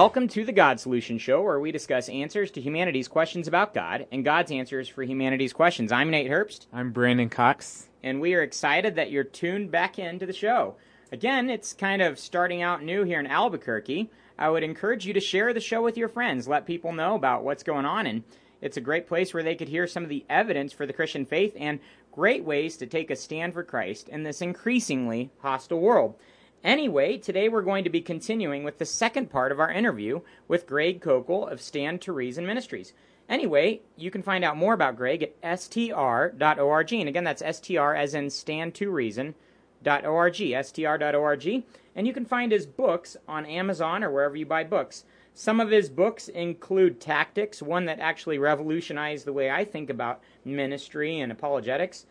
Welcome to the God Solution Show, where we discuss answers to humanity's questions about God and God's answers for humanity's questions. I'm Nate Herbst. I'm Brandon Cox. And we are excited that you're tuned back into the show. Again, it's kind of starting out new here in Albuquerque. I would encourage you to share the show with your friends, let people know about what's going on, and it's a great place where they could hear some of the evidence for the Christian faith and great ways to take a stand for Christ in this increasingly hostile world. Anyway, today we're going to be continuing with the second part of our interview with Greg Koukl of Stand to Reason Ministries. Anyway, you can find out more about Greg at str.org. And again, that's str as in stand to reason.org, str.org. And you can find his books on Amazon or wherever you buy books. Some of his books include Tactics, one that actually revolutionized the way I think about ministry and apologetics.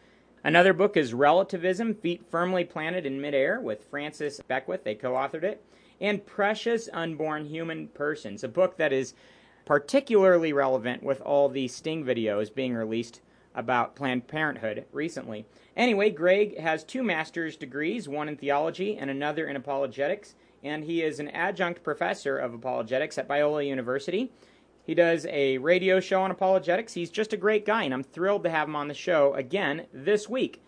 Another book is Relativism Feet Firmly Planted in Midair with Francis Beckwith. They co authored it. And Precious Unborn Human Persons, a book that is particularly relevant with all the Sting videos being released about Planned Parenthood recently. Anyway, Greg has two master's degrees, one in theology and another in apologetics, and he is an adjunct professor of apologetics at Biola University. He does a radio show on apologetics. He's just a great guy, and I'm thrilled to have him on the show again this week.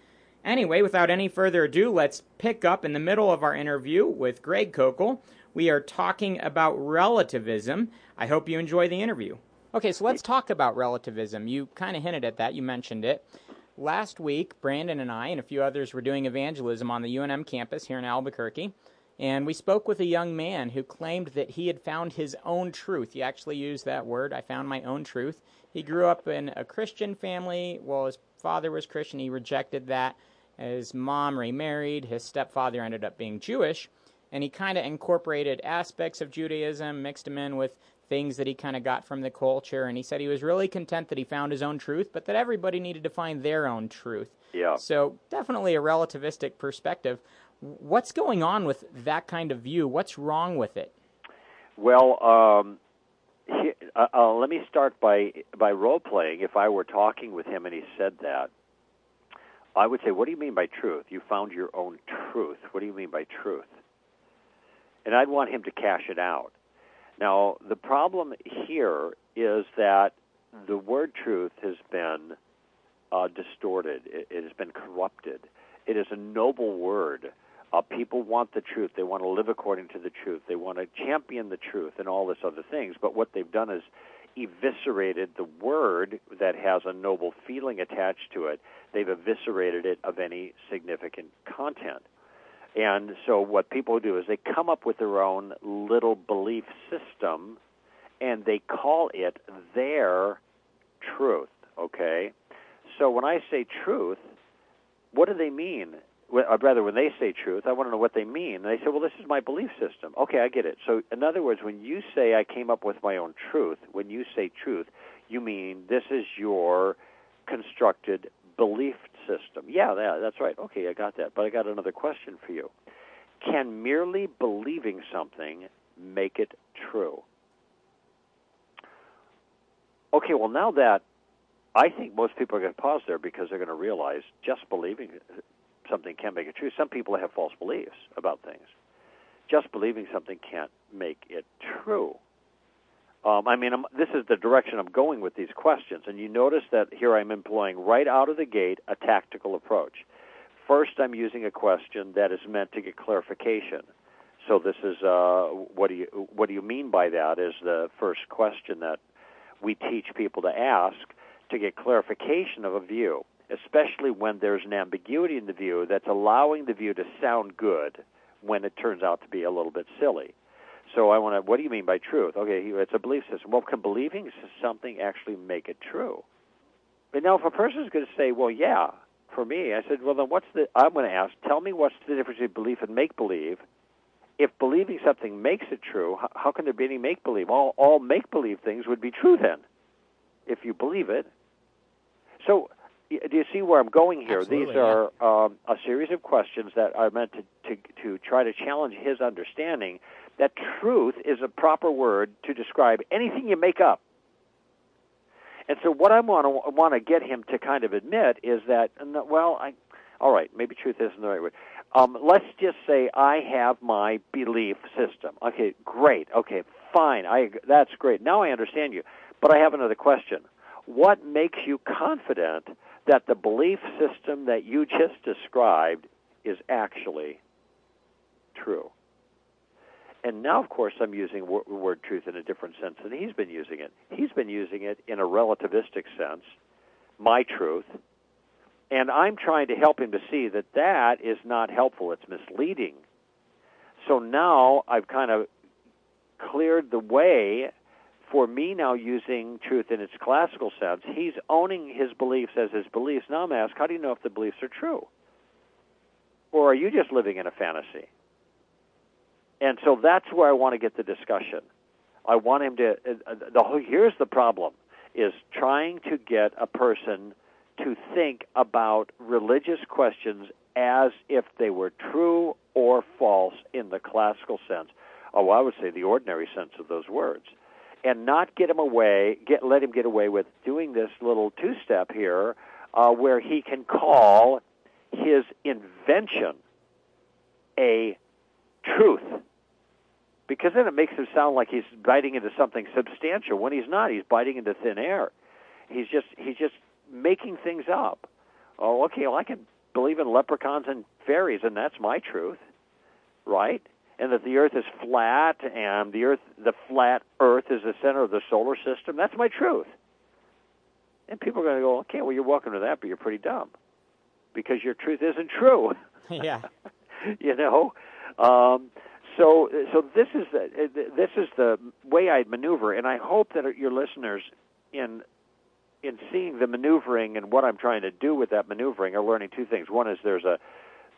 Anyway, without any further ado, let's pick up in the middle of our interview with Greg Koukl. We are talking about relativism. I hope you enjoy the interview. Okay, so let's talk about relativism. You kind of hinted at that, you mentioned it. Last week, Brandon and I and a few others were doing evangelism on the UNM campus here in Albuquerque. And we spoke with a young man who claimed that he had found his own truth. He actually used that word, I found my own truth. He grew up in a Christian family. Well, his father was Christian. He rejected that. His mom remarried. His stepfather ended up being Jewish. And he kind of incorporated aspects of Judaism, mixed them in with things that he kind of got from the culture. And he said he was really content that he found his own truth, but that everybody needed to find their own truth. Yeah. So definitely a relativistic perspective. What's going on with that kind of view? What's wrong with it? Well, um, he, uh, uh, let me start by by role playing. If I were talking with him and he said that, I would say, "What do you mean by truth? You found your own truth. What do you mean by truth?" And I'd want him to cash it out. Now, the problem here is that the word truth has been uh, distorted. It, it has been corrupted. It is a noble word uh, people want the truth. They want to live according to the truth. They want to champion the truth and all this other things. But what they've done is eviscerated the word that has a noble feeling attached to it. They've eviscerated it of any significant content. And so what people do is they come up with their own little belief system and they call it their truth, okay? So when I say truth, what do they mean? Uh, rather, when they say truth, I want to know what they mean. And they say, well, this is my belief system. Okay, I get it. So, in other words, when you say I came up with my own truth, when you say truth, you mean this is your constructed belief system. Yeah, yeah, that's right. Okay, I got that. But I got another question for you. Can merely believing something make it true? Okay, well, now that I think most people are going to pause there because they're going to realize just believing something can make it true. Some people have false beliefs about things. Just believing something can't make it true. Um, I mean, I'm, this is the direction I'm going with these questions, and you notice that here I'm employing right out of the gate a tactical approach. First, I'm using a question that is meant to get clarification. So this is uh, what do you what do you mean by that? Is the first question that we teach people to ask to get clarification of a view especially when there's an ambiguity in the view that's allowing the view to sound good when it turns out to be a little bit silly. So I want to. What do you mean by truth? Okay, it's a belief system. Well, can believing something actually make it true? But now, if a person is going to say, "Well, yeah," for me, I said, "Well, then what's the?" I'm going to ask, "Tell me what's the difference between belief and make believe." If believing something makes it true, how, how can there be any make believe? All all make believe things would be true then, if you believe it. So do you see where I'm going here? Absolutely, These are yeah. um, a series of questions that are meant to, to to try to challenge his understanding that truth is a proper word to describe anything you make up. And so, what I want to want to get him to kind of admit is that, well, I, all right, maybe truth isn't the right word. Um, let's just say I have my belief system. Okay, great. Okay, fine. I that's great. Now I understand you. But I have another question. What makes you confident that the belief system that you just described is actually true? And now, of course, I'm using the word truth in a different sense than he's been using it. He's been using it in a relativistic sense, my truth, and I'm trying to help him to see that that is not helpful. It's misleading. So now I've kind of cleared the way for me now using truth in its classical sense. He's owning his beliefs as his beliefs. Now I'm asked, how do you know if the beliefs are true? Or are you just living in a fantasy? And so that's where I want to get the discussion. I want him to. Uh, the whole, here's the problem: is trying to get a person to think about religious questions as if they were true or false in the classical sense. Oh, I would say the ordinary sense of those words, and not get him away, get let him get away with doing this little two-step here, uh, where he can call his invention a truth because then it makes him sound like he's biting into something substantial when he's not. He's biting into thin air. He's just he's just making things up. Oh, okay, well I can believe in leprechauns and fairies, and that's my truth, right? And that the Earth is flat, and the Earth, the flat Earth, is the center of the solar system. That's my truth. And people are going to go, okay, well you're welcome to that, but you're pretty dumb because your truth isn't true. Yeah. you know. Um, so so this is the this is the way I maneuver, and I hope that your listeners in in seeing the maneuvering and what I'm trying to do with that maneuvering are learning two things. One is there's a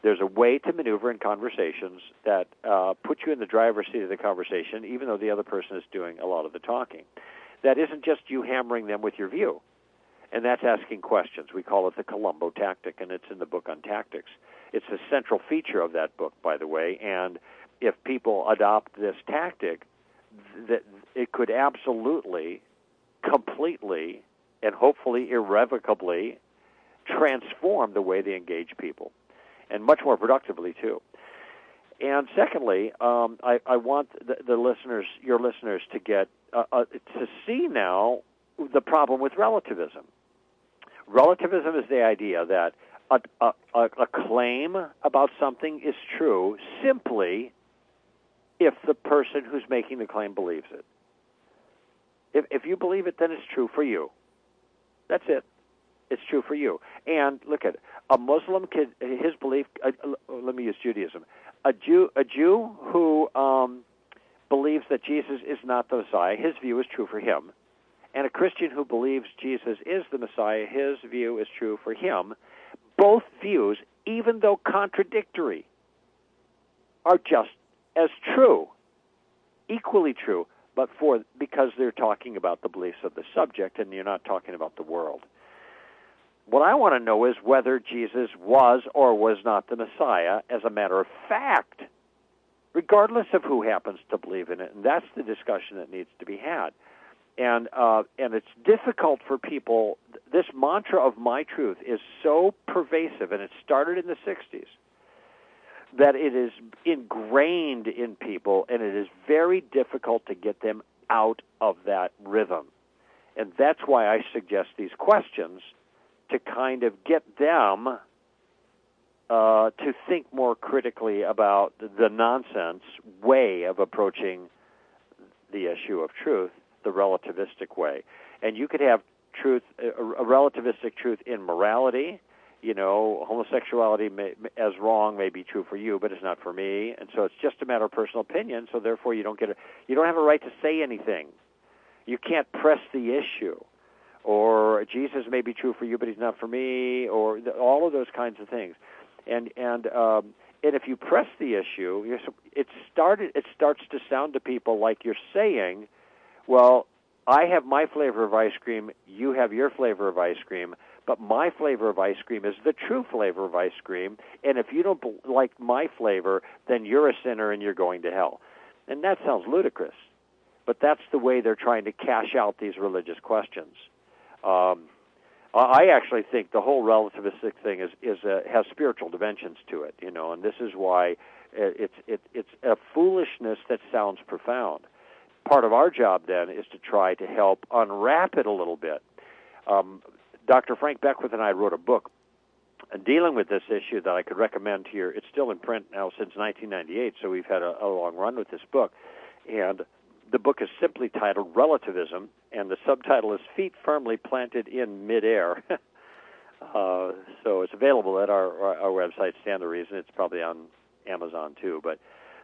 there's a way to maneuver in conversations that uh, put you in the driver's seat of the conversation, even though the other person is doing a lot of the talking. That isn't just you hammering them with your view, and that's asking questions. We call it the Columbo tactic, and it's in the book on tactics. It's a central feature of that book, by the way, and if people adopt this tactic, that it could absolutely, completely, and hopefully irrevocably transform the way they engage people, and much more productively too. And secondly, um, I, I, want the, the, listeners, your listeners, to get uh, uh, to see now the problem with relativism. Relativism is the idea that a, a, a claim about something is true simply if the person who's making the claim believes it. If, if you believe it, then it's true for you. That's it. It's true for you. And look at it. a Muslim kid. His belief. Uh, let me use Judaism. A Jew, a Jew who um, believes that Jesus is not the Messiah. His view is true for him. And a Christian who believes Jesus is the Messiah. His view is true for him. Both views, even though contradictory, are just as true, equally true, but for because they're talking about the beliefs of the subject and you're not talking about the world. What I want to know is whether Jesus was or was not the Messiah as a matter of fact, regardless of who happens to believe in it. And that's the discussion that needs to be had. And uh, and it's difficult for people. This mantra of my truth is so pervasive, and it started in the '60s that it is ingrained in people and it is very difficult to get them out of that rhythm. And that's why I suggest these questions to kind of get them uh, to think more critically about the nonsense way of approaching the issue of truth, the relativistic way. And you could have truth, a relativistic truth in morality, you know, homosexuality may, as wrong may be true for you, but it's not for me, and so it's just a matter of personal opinion. So therefore, you don't get a, you don't have a right to say anything. You can't press the issue, or Jesus may be true for you, but he's not for me, or the, all of those kinds of things. And and um, and if you press the issue, you're, it started it starts to sound to people like you're saying, well, I have my flavor of ice cream, you have your flavor of ice cream but my flavor of ice cream is the true flavor of ice cream. And if you don't like my flavor, then you're a sinner and you're going to hell. And that sounds ludicrous, but that's the way they're trying to cash out these religious questions. Um, I actually think the whole relativistic thing is is a, has spiritual dimensions to it, you know, and this is why it's it, it's a foolishness that sounds profound. Part of our job then is to try to help unwrap it a little bit. Um, Dr. Frank Beckwith and I wrote a book dealing with this issue that I could recommend to you. It's still in print now since 1998, so we've had a, a long run with this book. And the book is simply titled Relativism, and the subtitle is Feet Firmly Planted in Midair. uh, so it's available at our, our, website, Stand to Reason. It's probably on Amazon too. But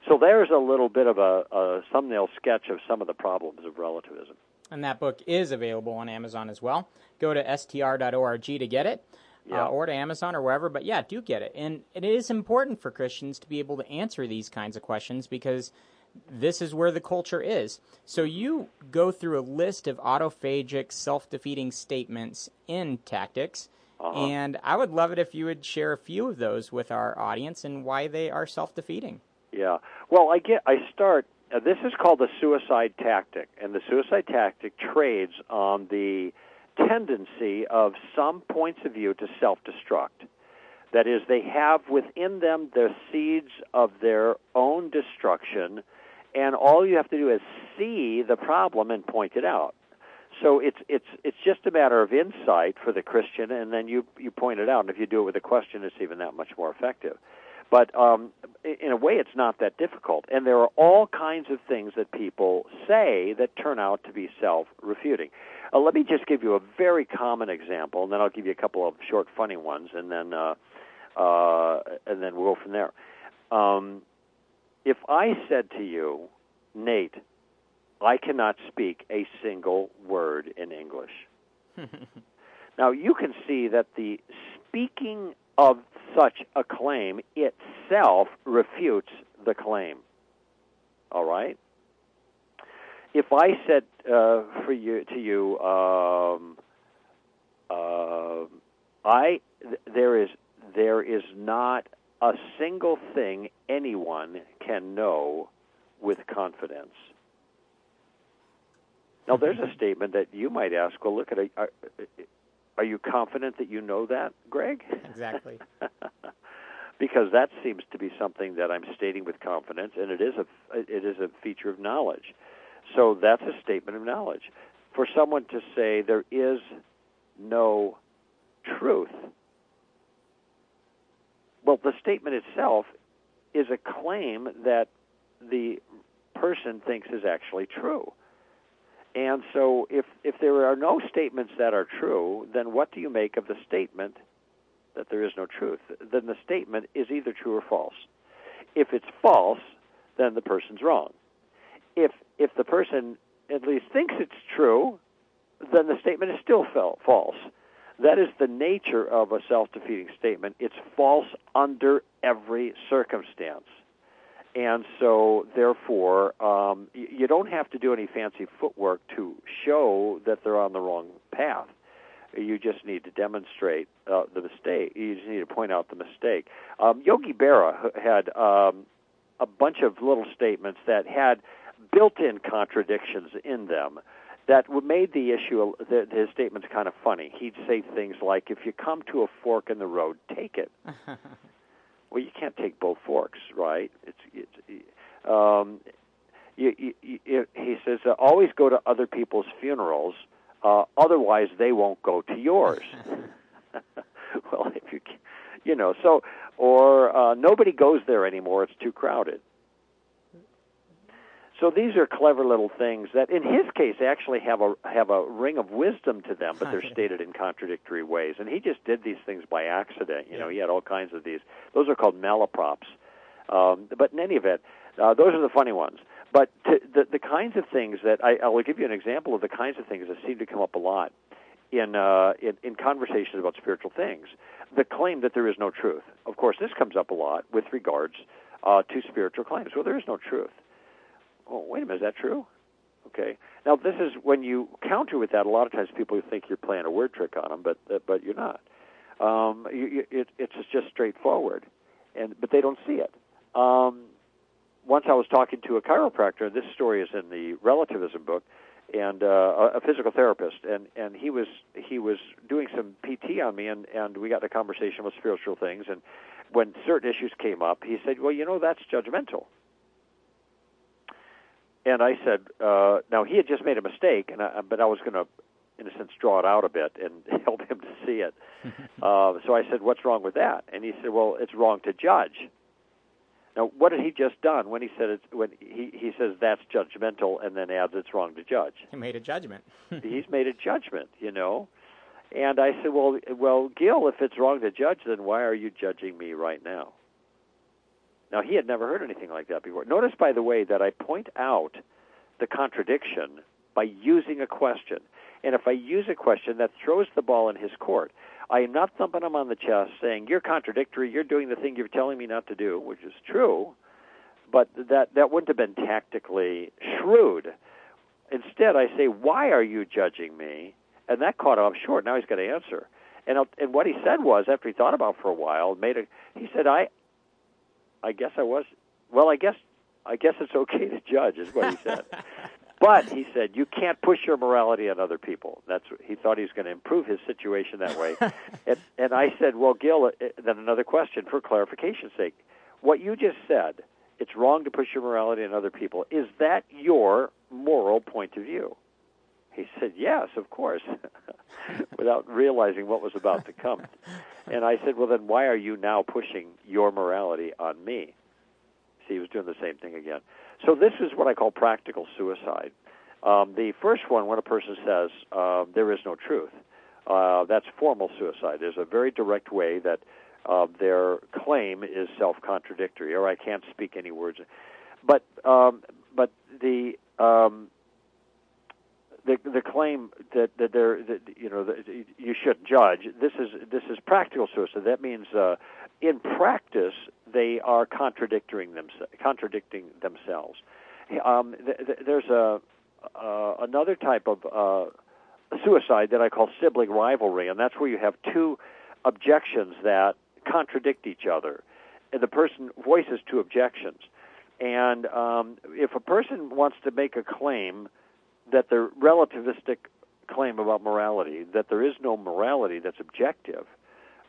so there's a little bit of a, a thumbnail sketch of some of the problems of relativism. And that book is available on Amazon as well. Go to str.org to get it. Uh, yeah. Uh, or to Amazon or wherever. But yeah, do get it. And it is important for Christians to be able to answer these kinds of questions because this is where the culture is. So you go through a list of autophagic, self defeating statements in tactics. Uh-huh. And I would love it if you would share a few of those with our audience and why they are self defeating. Yeah. Well, I get. I start. Uh, this is called the suicide tactic, and the suicide tactic trades on the tendency of some points of view to self destruct. That is, they have within them the seeds of their own destruction and all you have to do is see the problem and point it out. So it's it's it's just a matter of insight for the Christian, and then you you point it out. And if you do it with a question, it's even that much more effective. But um, in a way, it's not that difficult. And there are all kinds of things that people say that turn out to be self-refuting. Uh, let me just give you a very common example, and then I'll give you a couple of short, funny ones, and then uh, uh, and then we'll go from there. Um, if I said to you, Nate, I cannot speak a single word in English. now, you can see that the speaking of such a claim itself refutes the claim. All right? If I said uh, for you to you, um, uh, I th- there is there is not a single thing anyone can know with confidence. Now, there's a statement that you might ask. Well, look at it. Are, are you confident that you know that, Greg? Exactly. because that seems to be something that I'm stating with confidence, and it is a it is a feature of knowledge. So that's a statement of knowledge. For someone to say there is no truth, well, the statement itself is a claim that the person thinks is actually true. And so if if there are no statements that are true, then what do you make of the statement that there is no truth? Then the statement is either true or false. If it's false, then the person's wrong. If if the person at least thinks it's true, then the statement is still false. That is the nature of a self defeating statement. It's false under every circumstance. And so, therefore, um, you don't have to do any fancy footwork to show that they're on the wrong path. You just need to demonstrate uh, the mistake. You just need to point out the mistake. Um, Yogi Berra had um, a bunch of little statements that had built in contradictions in them that made the issue the, his statements kind of funny. He'd say things like, "If you come to a fork in the road, take it." well, you can't take both forks, right? It's, it's um, you, you, you, he says, uh, "Always go to other people's funerals, uh, otherwise they won't go to yours." well, if you, you know, so or uh, nobody goes there anymore; it's too crowded. So these are clever little things that, in his case, actually have a have a ring of wisdom to them, but they're stated in contradictory ways. And he just did these things by accident. You know, he had all kinds of these. Those are called malaprops. Um, but in any event, uh, those are the funny ones. But to, the the kinds of things that I, I will give you an example of the kinds of things that seem to come up a lot in uh, in, in conversations about spiritual things. The claim that there is no truth. Of course, this comes up a lot with regards uh, to spiritual claims. Well, there is no truth oh, wait a minute, is that true? Okay. Now this is when you counter with that. A lot of times people think you're playing a word trick on them, but uh, but you're not. Um, you, you, it, it's just straightforward, and but they don't see it. Um, once I was talking to a chiropractor. This story is in the relativism book, and uh, a physical therapist, and and he was he was doing some PT on me, and and we got a conversation about spiritual things, and when certain issues came up, he said, "Well, you know, that's judgmental." And I said, uh, "Now he had just made a mistake, and I, but I was going to, in a sense, draw it out a bit and help him to see it." uh, so I said, "What's wrong with that?" And he said, "Well, it's wrong to judge." Now, what had he just done when he said it? When he he says that's judgmental, and then adds it's wrong to judge. He made a judgment. He's made a judgment, you know. And I said, well, well, Gil, if it's wrong to judge, then why are you judging me right now? Now he had never heard anything like that before. Notice, by the way, that I point out the contradiction by using a question. And if I use a question, that throws the ball in his court. I am not thumping him on the chest saying, You're contradictory, you're doing the thing you're telling me not to do, which is true, but that, that wouldn't have been tactically shrewd. Instead, I say, Why are you judging me? And that caught him off short. Now he's got to answer. And, and what he said was, after he thought about it for a while, made a, he said, I, I guess I was, well, I guess, I guess it's okay to judge, is what he said. But he said you can't push your morality on other people. That's he thought he was going to improve his situation that way. and, and I said, well, Gil, uh, then another question for clarification's sake. What you just said, it's wrong to push your morality on other people. Is that your moral point of view? He said, yes, of course, without realizing what was about to come. And I said, well, then why are you now pushing your morality on me? See, he was doing the same thing again. So this is what I call practical suicide. Um, the first one, when a person says uh, there is no truth, uh, that's formal suicide. There's a very direct way that uh, their claim is self-contradictory, or I can't speak any words. But um, but the um, the the claim that that there that, you know that you shouldn't judge. This is this is practical suicide. That means uh, in practice they are contradicting them contradicting themselves. Um, th- th- there's a uh, another type of uh, suicide that I call sibling rivalry, and that's where you have two objections that contradict each other, and the person voices two objections. And um, if a person wants to make a claim that their relativistic claim about morality, that there is no morality that's objective,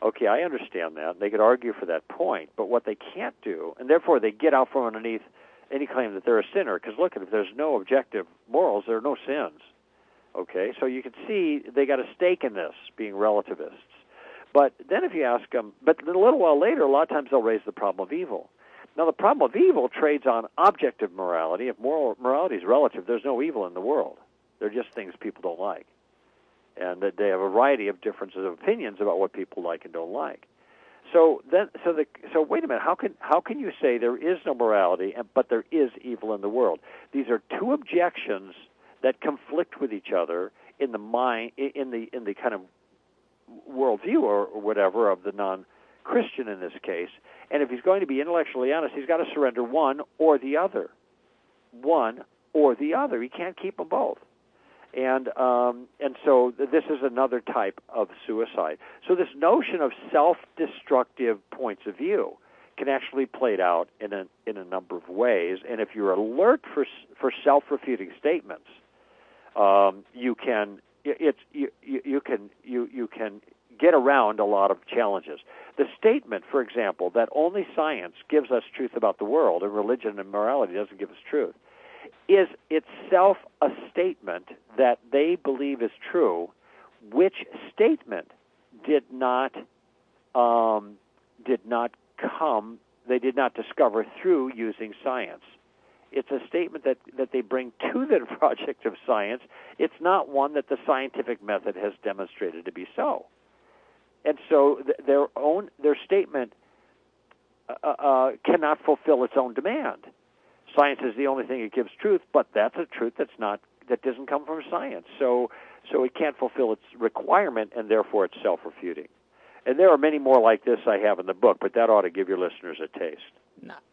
okay, I understand that. They could argue for that point, but what they can't do, and therefore they get out from underneath any claim that they're a sinner, because look, if there's no objective morals, there are no sins. Okay, so you can see they got a stake in this, being relativists. But then if you ask them, but a little while later, a lot of times they'll raise the problem of evil. Now, the problem of evil trades on objective morality. If moral morality is relative, there's no evil in the world. They're just things people don't like, and that they have a variety of differences of opinions about what people like and don't like. So then, so the so wait a minute. How can how can you say there is no morality, and, but there is evil in the world? These are two objections that conflict with each other in the mind in the in the kind of worldview or, or whatever of the non Christian in this case. And if he's going to be intellectually honest, he's got to surrender one or the other. One or the other. He can't keep them both. And um, and so this is another type of suicide. So this notion of self-destructive points of view can actually play out in a in a number of ways. And if you're alert for for self-refuting statements, um, you can it's you, you, you can you you can get around a lot of challenges. The statement, for example, that only science gives us truth about the world and religion and morality doesn't give us truth, is itself a statement that they believe is true, which statement did not um, did not come, they did not discover through using science. It's a statement that, that they bring to the project of science. It's not one that the scientific method has demonstrated to be so and so th- their own their statement uh, uh, uh, cannot fulfill its own demand. Science is the only thing that gives truth, but that's a truth that's not that doesn't come from science. So so it can't fulfill its requirement, and therefore it's self-refuting. And there are many more like this I have in the book, but that ought to give your listeners a taste.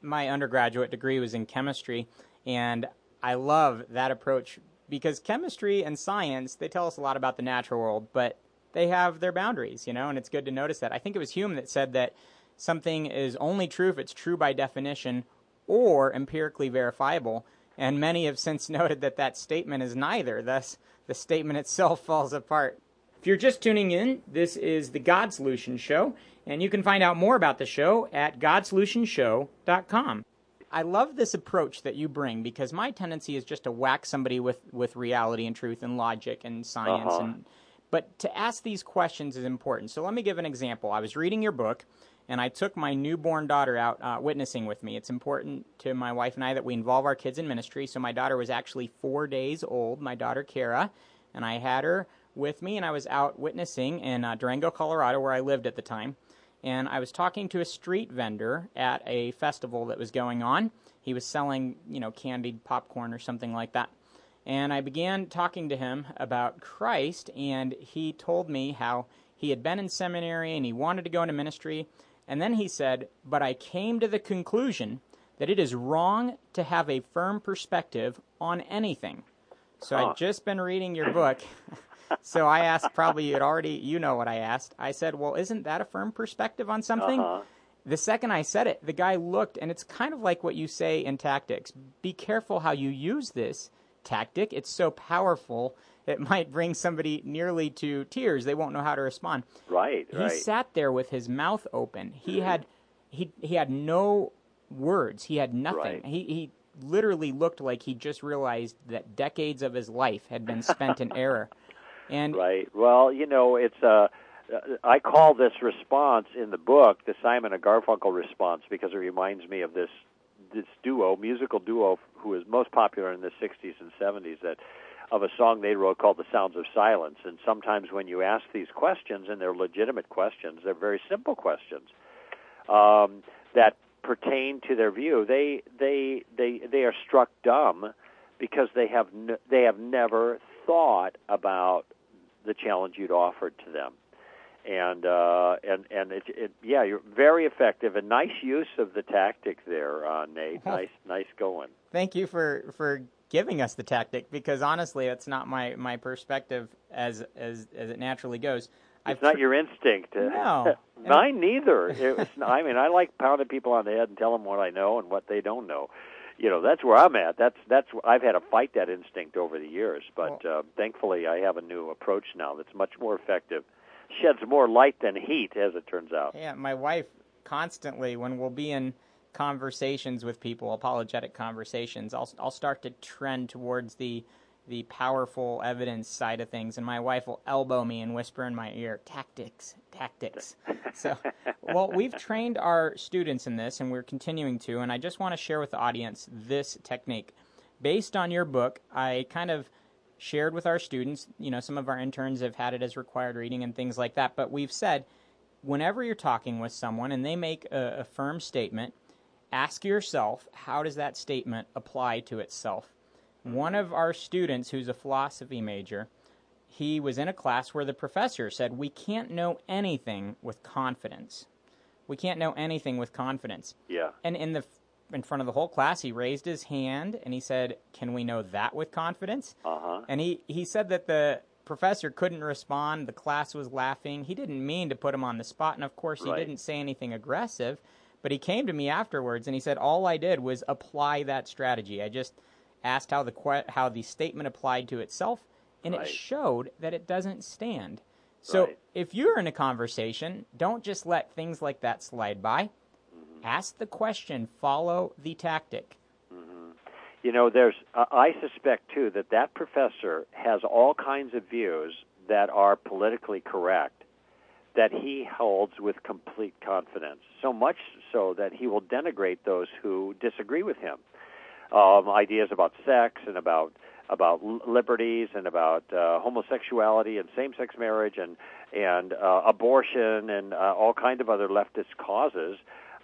My undergraduate degree was in chemistry, and I love that approach because chemistry and science they tell us a lot about the natural world, but they have their boundaries, you know, and it's good to notice that. I think it was Hume that said that something is only true if it's true by definition or empirically verifiable. And many have since noted that that statement is neither. Thus, the statement itself falls apart. If you're just tuning in, this is the God Solution Show, and you can find out more about the show at godsolutionshow.com. I love this approach that you bring because my tendency is just to whack somebody with, with reality and truth and logic and science Uh-huh. and but to ask these questions is important. So let me give an example. I was reading your book and I took my newborn daughter out uh, witnessing with me. It's important to my wife and I that we involve our kids in ministry. So my daughter was actually four days old, my daughter Kara, and I had her with me and I was out witnessing in uh, Durango, Colorado, where I lived at the time and I was talking to a street vendor at a festival that was going on. He was selling, you know, candied popcorn or something like that. And I began talking to him about Christ, and he told me how he had been in seminary and he wanted to go into ministry. And then he said, But I came to the conclusion that it is wrong to have a firm perspective on anything. So. I'd just been reading your book. so I asked, probably you'd already, you know what I asked. I said, Well, isn't that a firm perspective on something? Uh-huh. The second I said it, the guy looked, and it's kind of like what you say in tactics. Be careful how you use this tactic. It's so powerful, it might bring somebody nearly to tears. They won't know how to respond. Right, He right. sat there with his mouth open. He had he he had no words. He had nothing. Right. He he literally looked like he just realized that decades of his life had been spent in error. And Right. Well, you know, it's uh I call this response in the book the Simon and Garfunkel response because it reminds me of this this duo, musical duo who was most popular in the 60s and 70s that of a song they wrote called The Sounds of Silence. And sometimes when you ask these questions and they're legitimate questions, they're very simple questions um, that pertain to their view, they they they they are struck dumb because they have n- they have never thought about the challenge you'd offered to them. And uh, and and it, it yeah, you're very effective and nice use of the tactic there, uh, Nate. Nice nice going. thank you for for giving us the tactic because honestly, that's not my my perspective as as as it naturally goes. It's not your instinct. No. Mine neither. It was, I mean, I like pounding people on the head and telling them what I know and what they don't know. You know, that's where I'm at. That's that's I've had to fight that instinct over the years, but uh, thankfully I have a new approach now that's much more effective. Sheds more light than heat, as it turns out. Yeah, my wife constantly when we'll be in conversations with people, apologetic conversations, I'll I'll start to trend towards the the powerful evidence side of things, and my wife will elbow me and whisper in my ear, "Tactics, tactics." so, well, we've trained our students in this, and we're continuing to. And I just want to share with the audience this technique, based on your book. I kind of shared with our students. You know, some of our interns have had it as required reading and things like that. But we've said, whenever you're talking with someone and they make a, a firm statement, ask yourself, how does that statement apply to itself? One of our students, who's a philosophy major, he was in a class where the professor said, We can't know anything with confidence. We can't know anything with confidence. Yeah. And in the in front of the whole class, he raised his hand and he said, "Can we know that with confidence?" Uh huh. And he he said that the professor couldn't respond. The class was laughing. He didn't mean to put him on the spot, and of course, he Right. didn't say anything aggressive. But he came to me afterwards and he said, "All I did was apply that strategy. I just asked how the que- how the statement applied to itself, and Right. it showed that it doesn't stand." So Right. if you're in a conversation, don't just let things like that slide by. Ask the question, follow the tactic. You know, there's. Uh, I suspect too that that professor has all kinds of views that are politically correct, that he holds with complete confidence. So much so that he will denigrate those who disagree with him. Um, ideas about sex and about about liberties and about uh, homosexuality and same-sex marriage and and uh, abortion and uh, all kind of other leftist causes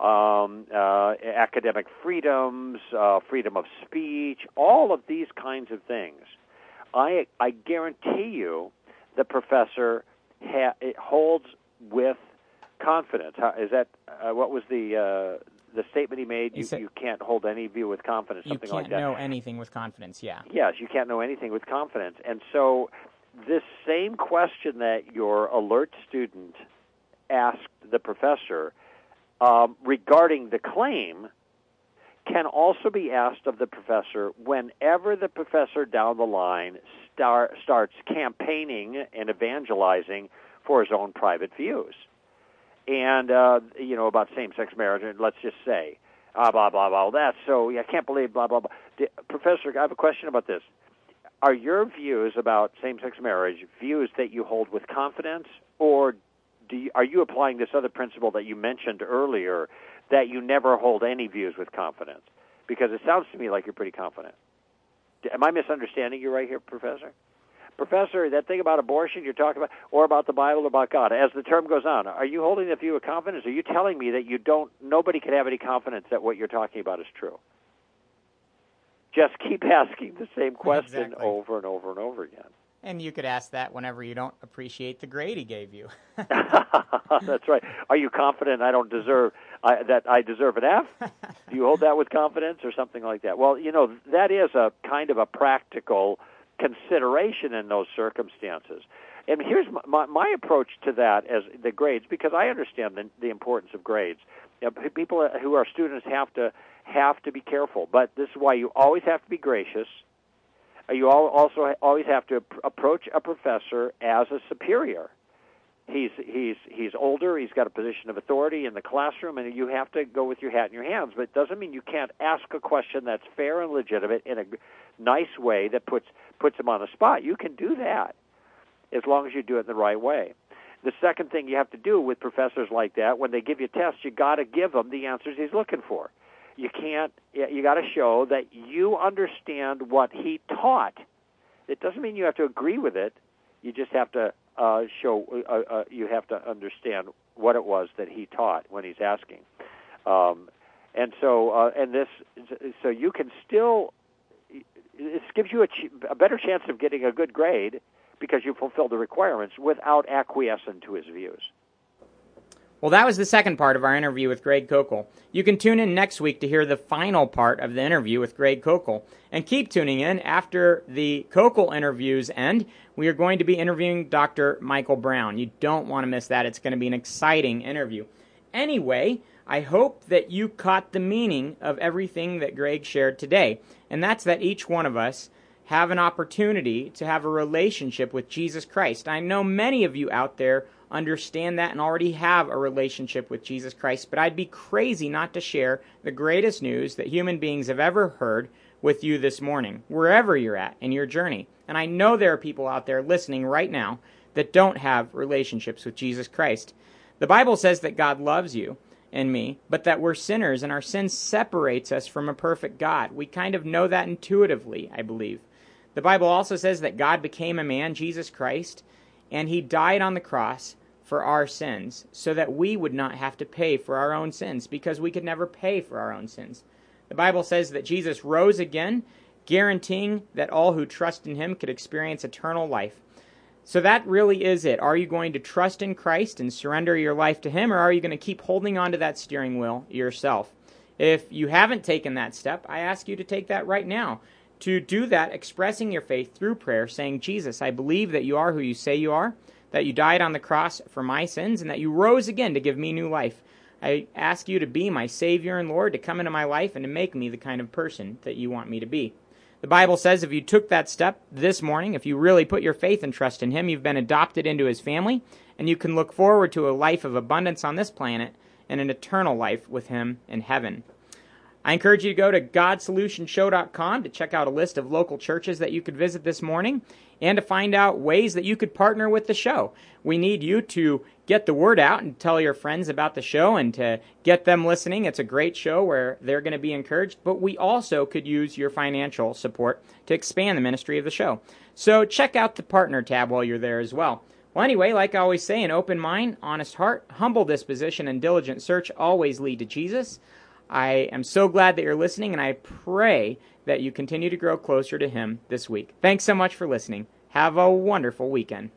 um, uh, academic freedoms, uh, freedom of speech, all of these kinds of things. I I guarantee you, the professor ha- it holds with confidence. How, is that uh, what was the uh, the statement he made? He You, said- you can't hold any view with confidence. You can't know anything with confidence. Yeah. Yes, you can't know anything with confidence. And so, this same question that your alert student asked the professor um, regarding the claim can also be asked of the professor whenever the professor down the line star, starts campaigning and evangelizing for his own private views. And, uh, you know, about same sex marriage, let's just say, ah, blah, blah, blah, that's so, I can't believe, blah, blah, blah. Professor, I have a question about this. Are your views about same sex marriage views that you hold with confidence, or you, are you applying this other principle that you mentioned earlier that you never hold any views with confidence? Because it sounds to me like you're pretty confident. Am I misunderstanding you right here, Professor? Professor, that thing about abortion you're talking about, or about the Bible, or about God, as the term goes on, are you holding the view of confidence? Are you telling me that you don't, nobody can have any confidence that what you're talking about is true? Just keep asking the same question exactly. over and over and over again. And you could ask that whenever you don't appreciate the grade he gave you. That's right. Are you confident I don't deserve I, that I deserve an F? Do you hold that with confidence or something like that? Well, you know that is a kind of a practical consideration in those circumstances. And here's my, my, my approach to that as the grades, because I understand the, the importance of grades. You know, people who are students have to have to be careful, but this is why you always have to be gracious you also always have to approach a professor as a superior. He's he's he's older. He's got a position of authority in the classroom, and you have to go with your hat in your hands. But it doesn't mean you can't ask a question that's fair and legitimate in a nice way that puts puts him on the spot. You can do that as long as you do it the right way. The second thing you have to do with professors like that, when they give you tests, you got to give them the answers he's looking for you can't you got to show that you understand what he taught. It doesn't mean you have to agree with it. You just have to uh, show uh, uh, you have to understand what it was that he taught when he's asking. Um, and so uh, and this so you can still this gives you a, ch- a better chance of getting a good grade because you fulfill the requirements without acquiescing to his views well, that was the second part of our interview with Greg Koukl. You can tune in next week to hear the final part of the interview with Greg Koukl. And keep tuning in after the Koukl interviews end. We are going to be interviewing Dr. Michael Brown. You don't want to miss that. It's going to be an exciting interview. Anyway, I hope that you caught the meaning of everything that Greg shared today. And that's that each one of us have an opportunity to have a relationship with Jesus Christ. I know many of you out there understand that and already have a relationship with Jesus Christ, but I'd be crazy not to share the greatest news that human beings have ever heard with you this morning, wherever you're at in your journey. And I know there are people out there listening right now that don't have relationships with Jesus Christ. The Bible says that God loves you and me, but that we're sinners and our sin separates us from a perfect God. We kind of know that intuitively, I believe. The Bible also says that God became a man, Jesus Christ, and he died on the cross for our sins so that we would not have to pay for our own sins because we could never pay for our own sins. The Bible says that Jesus rose again, guaranteeing that all who trust in him could experience eternal life. So that really is it. Are you going to trust in Christ and surrender your life to him or are you going to keep holding on to that steering wheel yourself? If you haven't taken that step, I ask you to take that right now. To do that, expressing your faith through prayer, saying, Jesus, I believe that you are who you say you are that you died on the cross for my sins, and that you rose again to give me new life. I ask you to be my Savior and Lord, to come into my life and to make me the kind of person that you want me to be. The Bible says if you took that step this morning, if you really put your faith and trust in Him, you've been adopted into His family, and you can look forward to a life of abundance on this planet and an eternal life with Him in heaven. I encourage you to go to GodSolutionShow.com to check out a list of local churches that you could visit this morning and to find out ways that you could partner with the show. We need you to get the word out and tell your friends about the show and to get them listening. It's a great show where they're going to be encouraged, but we also could use your financial support to expand the ministry of the show. So check out the partner tab while you're there as well. Well, anyway, like I always say, an open mind, honest heart, humble disposition, and diligent search always lead to Jesus. I am so glad that you're listening, and I pray that you continue to grow closer to Him this week. Thanks so much for listening. Have a wonderful weekend.